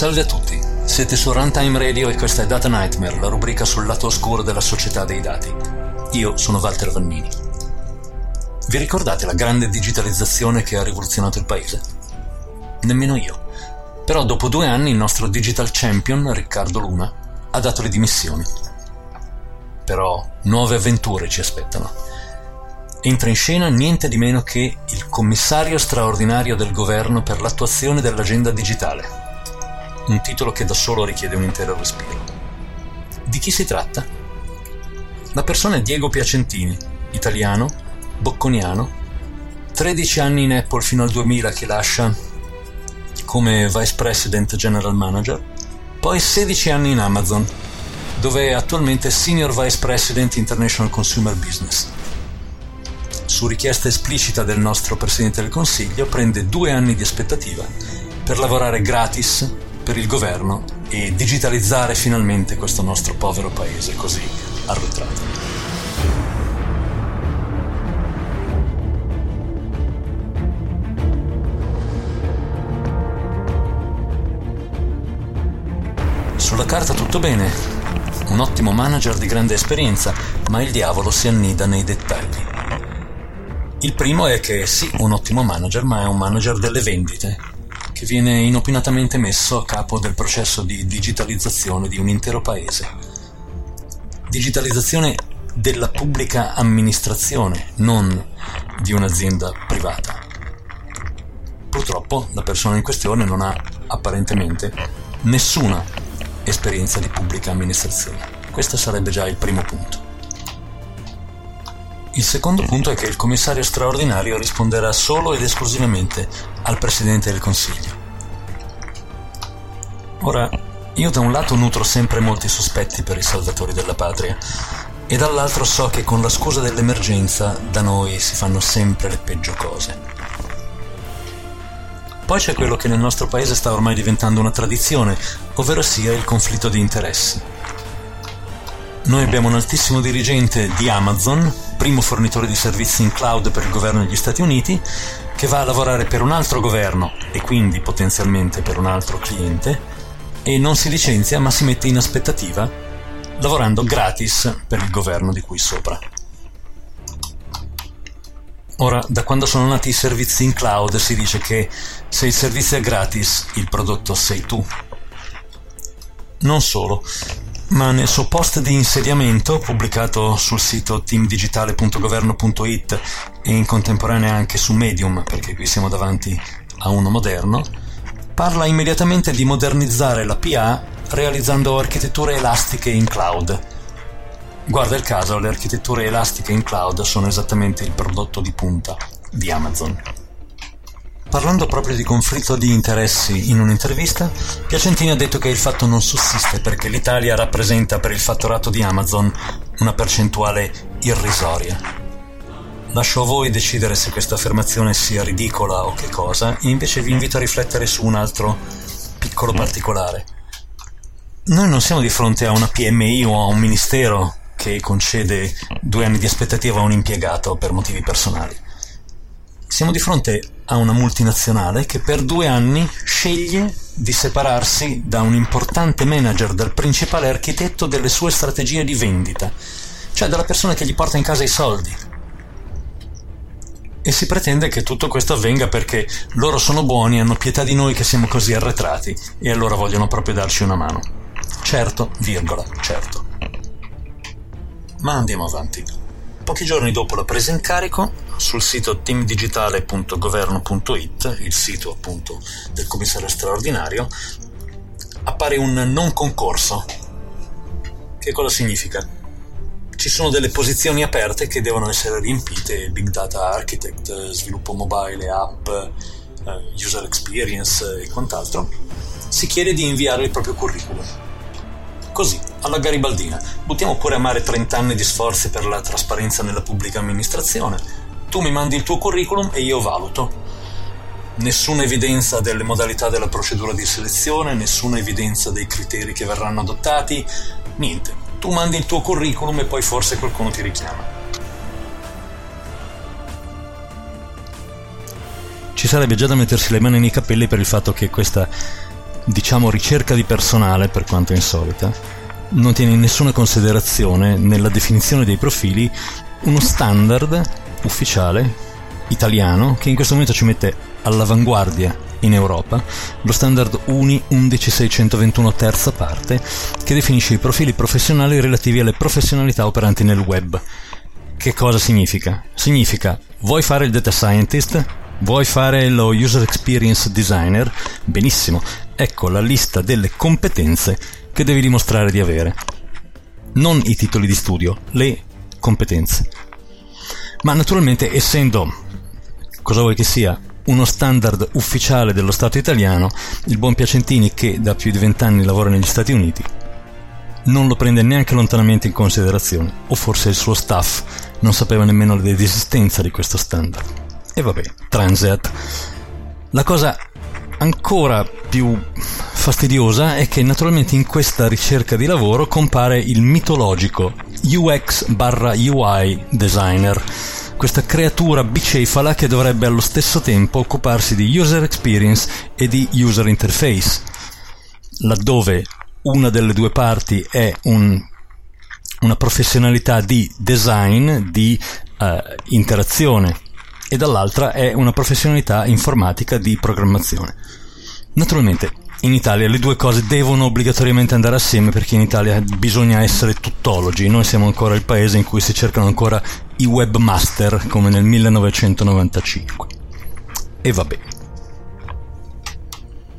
Salve a tutti, siete su Runtime Radio e questa è Data Nightmare, la rubrica sul lato oscuro della società dei dati. Io sono Walter Vannini. Vi ricordate la grande digitalizzazione che ha rivoluzionato il paese? Nemmeno io. Però dopo due anni il nostro digital champion, Riccardo Luna, ha dato le dimissioni. Però nuove avventure ci aspettano. Entra in scena niente di meno che il commissario straordinario del governo per l'attuazione dell'agenda digitale, un titolo che da solo richiede un intero respiro. Di chi si tratta? La persona è Diego Piacentini, italiano, bocconiano, 13 anni in Apple fino al 2000 che lascia come Vice President General Manager, poi 16 anni in Amazon, dove è attualmente Senior Vice President International Consumer Business. Su richiesta esplicita del nostro Presidente del Consiglio prende due anni di aspettativa per lavorare gratis per il governo e digitalizzare finalmente questo nostro povero paese così arretrato. Sulla carta tutto bene, un ottimo manager di grande esperienza, ma il diavolo si annida nei dettagli. Il primo è che sì, un ottimo manager, ma è un manager delle vendite, che viene inopinatamente messo a capo del processo di digitalizzazione di un intero paese. Digitalizzazione della pubblica amministrazione, non di un'azienda privata. Purtroppo la persona in questione non ha apparentemente nessuna esperienza di pubblica amministrazione. Questo sarebbe già il primo punto. Il secondo punto è che il commissario straordinario risponderà solo ed esclusivamente al Presidente del Consiglio. Ora, io da un lato nutro sempre molti sospetti per i salvatori della patria e dall'altro so che con la scusa dell'emergenza da noi si fanno sempre le peggio cose. Poi c'è quello che nel nostro paese sta ormai diventando una tradizione, ovvero sia il conflitto di interessi. Noi abbiamo un altissimo dirigente di Amazon, primo fornitore di servizi in cloud per il governo degli Stati Uniti, che va a lavorare per un altro governo e quindi potenzialmente per un altro cliente, e non si licenzia ma si mette in aspettativa, lavorando gratis per il governo di cui sopra. Ora, da quando sono nati i servizi in cloud si dice che se il servizio è gratis, il prodotto sei tu. Non solo, ma nel suo post di insediamento, pubblicato sul sito teamdigitale.governo.it e in contemporanea anche su Medium, perché qui siamo davanti a uno moderno, parla immediatamente di modernizzare la PA realizzando architetture elastiche in cloud. Guarda il caso, le architetture elastiche in cloud sono esattamente il prodotto di punta di Amazon. Parlando proprio di conflitto di interessi in un'intervista, Piacentini ha detto che il fatto non sussiste perché l'Italia rappresenta per il fatturato di Amazon una percentuale irrisoria. Lascio a voi decidere se questa affermazione sia ridicola o che cosa, e invece vi invito a riflettere su un altro piccolo particolare. Noi non siamo di fronte a una PMI o a un ministero che concede due anni di aspettativa a un impiegato per motivi personali siamo di fronte a una multinazionale che per due anni sceglie di separarsi da un importante manager, dal principale architetto delle sue strategie di vendita, cioè dalla persona che gli porta in casa i soldi. E si pretende che tutto questo avvenga perché loro sono buoni, hanno pietà di noi che siamo così arretrati e allora vogliono proprio darci una mano. Certo, virgola, certo. Ma andiamo avanti. Pochi giorni dopo la presa in carico, sul sito teamdigitale.governo.it, il sito appunto del commissario straordinario, appare un non concorso. Che cosa significa? Ci sono delle posizioni aperte che devono essere riempite, Big Data Architect, sviluppo mobile, app, eh, user experience e quant'altro. Si chiede di inviare il proprio curriculum Così, alla garibaldina, buttiamo pure a mare 30 anni di sforzi per la trasparenza nella pubblica amministrazione. Tu mi mandi il tuo curriculum e io valuto. Nessuna evidenza delle modalità della procedura di selezione, nessuna evidenza dei criteri che verranno adottati, niente. Tu mandi il tuo curriculum e poi forse qualcuno ti richiama. Ci sarebbe già da mettersi le mani nei capelli per il fatto che questa diciamo ricerca di personale, per quanto insolita, non tiene in nessuna considerazione nella definizione dei profili uno standard ufficiale italiano che in questo momento ci mette all'avanguardia in Europa, lo standard UNI 11621 terza parte, che definisce i profili professionali relativi alle professionalità operanti nel web. Che cosa significa? Significa, vuoi fare il data scientist? Vuoi fare lo user experience designer? Benissimo, ecco la lista delle competenze che devi dimostrare di avere. Non i titoli di studio, le competenze. Ma naturalmente, essendo cosa vuoi che sia uno standard ufficiale dello Stato italiano, il buon Piacentini, che da più di vent'anni lavora negli Stati Uniti, non lo prende neanche lontanamente in considerazione, o forse il suo staff non sapeva nemmeno dell'esistenza di questo standard. E vabbè, Transeat. La cosa ancora più fastidiosa è che naturalmente in questa ricerca di lavoro compare il mitologico UX barra UI designer, questa creatura bicefala che dovrebbe allo stesso tempo occuparsi di user experience e di user interface, laddove una delle due parti è un, una professionalità di design, di uh, interazione e dall'altra è una professionalità informatica di programmazione. Naturalmente in Italia le due cose devono obbligatoriamente andare assieme perché in Italia bisogna essere tuttologi, noi siamo ancora il paese in cui si cercano ancora i webmaster come nel 1995. E vabbè.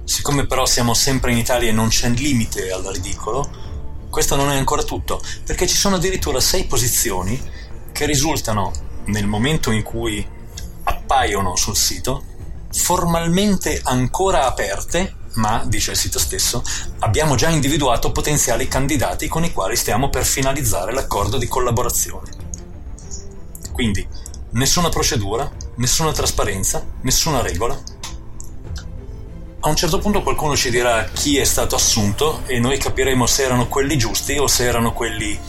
Siccome però siamo sempre in Italia e non c'è limite al ridicolo, questo non è ancora tutto, perché ci sono addirittura sei posizioni che risultano, nel momento in cui appaiono sul sito, formalmente ancora aperte, ma, dice il sito stesso, abbiamo già individuato potenziali candidati con i quali stiamo per finalizzare l'accordo di collaborazione. Quindi, nessuna procedura, nessuna trasparenza, nessuna regola. A un certo punto qualcuno ci dirà chi è stato assunto e noi capiremo se erano quelli giusti o se erano quelli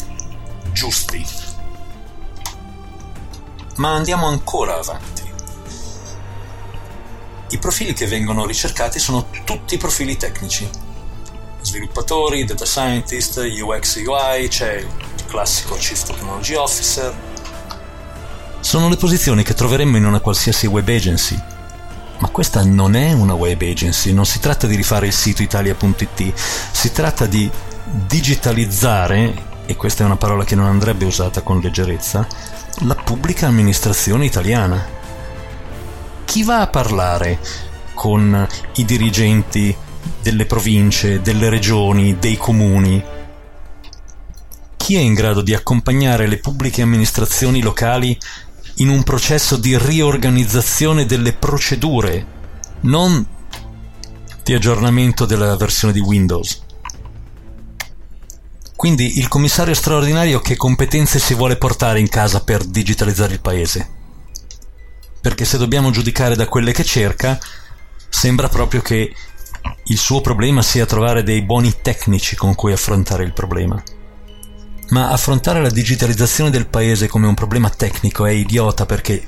giusti. Ma andiamo ancora avanti. I profili che vengono ricercati sono tutti profili tecnici. Sviluppatori, data scientist, UX UI, c'è il classico Chief Technology Officer. Sono le posizioni che troveremmo in una qualsiasi web agency. Ma questa non è una web agency, non si tratta di rifare il sito italia.it, si tratta di digitalizzare, e questa è una parola che non andrebbe usata con leggerezza, la pubblica amministrazione italiana chi va a parlare con i dirigenti delle province, delle regioni, dei comuni? Chi è in grado di accompagnare le pubbliche amministrazioni locali in un processo di riorganizzazione delle procedure, non di aggiornamento della versione di Windows? Quindi il commissario straordinario che competenze si vuole portare in casa per digitalizzare il paese? Perché se dobbiamo giudicare da quelle che cerca, sembra proprio che il suo problema sia trovare dei buoni tecnici con cui affrontare il problema. Ma affrontare la digitalizzazione del paese come un problema tecnico è idiota perché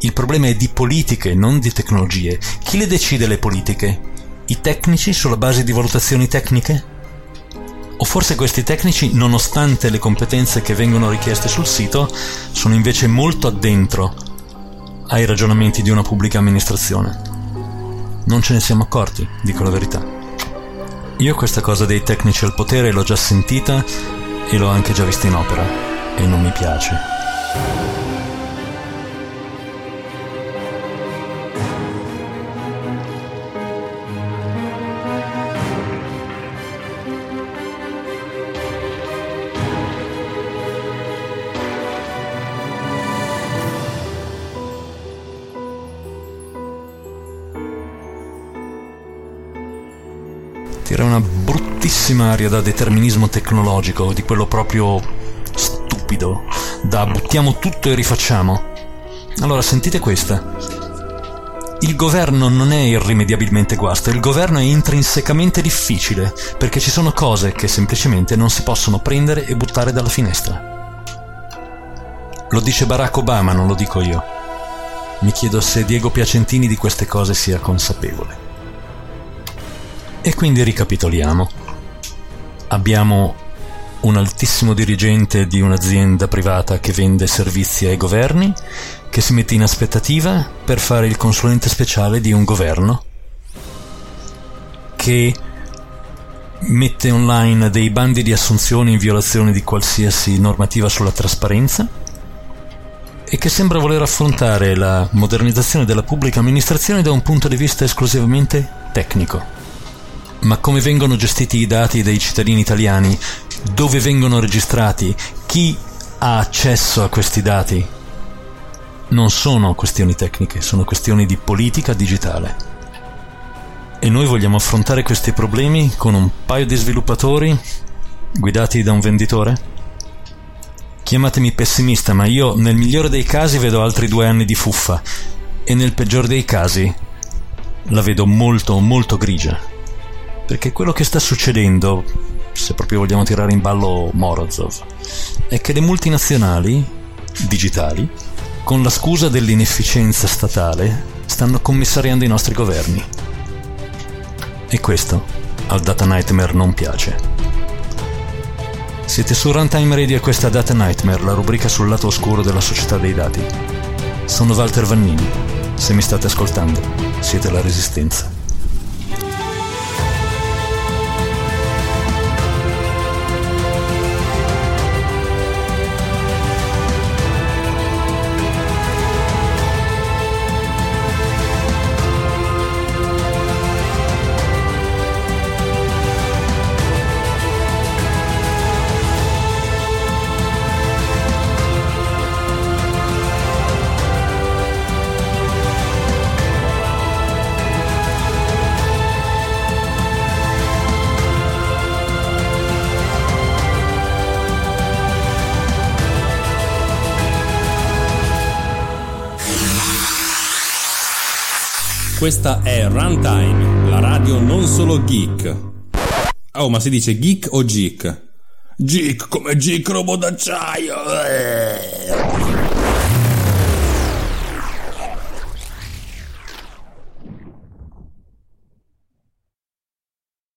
il problema è di politiche, non di tecnologie. Chi le decide le politiche? I tecnici sulla base di valutazioni tecniche? O forse questi tecnici, nonostante le competenze che vengono richieste sul sito, sono invece molto addentro ai ragionamenti di una pubblica amministrazione. Non ce ne siamo accorti, dico la verità. Io questa cosa dei tecnici al potere l'ho già sentita e l'ho anche già vista in opera e non mi piace. Tira una bruttissima aria da determinismo tecnologico, di quello proprio stupido, da buttiamo tutto e rifacciamo. Allora sentite questa. Il governo non è irrimediabilmente guasto, il governo è intrinsecamente difficile, perché ci sono cose che semplicemente non si possono prendere e buttare dalla finestra. Lo dice Barack Obama, non lo dico io. Mi chiedo se Diego Piacentini di queste cose sia consapevole. E quindi ricapitoliamo. Abbiamo un altissimo dirigente di un'azienda privata che vende servizi ai governi, che si mette in aspettativa per fare il consulente speciale di un governo, che mette online dei bandi di assunzioni in violazione di qualsiasi normativa sulla trasparenza e che sembra voler affrontare la modernizzazione della pubblica amministrazione da un punto di vista esclusivamente tecnico. Ma come vengono gestiti i dati dei cittadini italiani dove vengono registrati, chi ha accesso a questi dati. Non sono questioni tecniche, sono questioni di politica digitale. E noi vogliamo affrontare questi problemi con un paio di sviluppatori guidati da un venditore? Chiamatemi pessimista, ma io nel migliore dei casi vedo altri due anni di fuffa e nel peggiore dei casi la vedo molto, molto grigia. Perché quello che sta succedendo se proprio vogliamo tirare in ballo Morozov, è che le multinazionali digitali, con la scusa dell'inefficienza statale, stanno commissariando i nostri governi. E questo al Data Nightmare non piace. Siete su Runtime Radio e questa Data Nightmare, la rubrica sul lato oscuro della società dei dati. Sono Walter Vannini. Se mi state ascoltando, siete la Resistenza. Questa è Runtime, la radio non solo geek. Oh, ma si dice geek o geek? Geek come geek robot d'acciaio.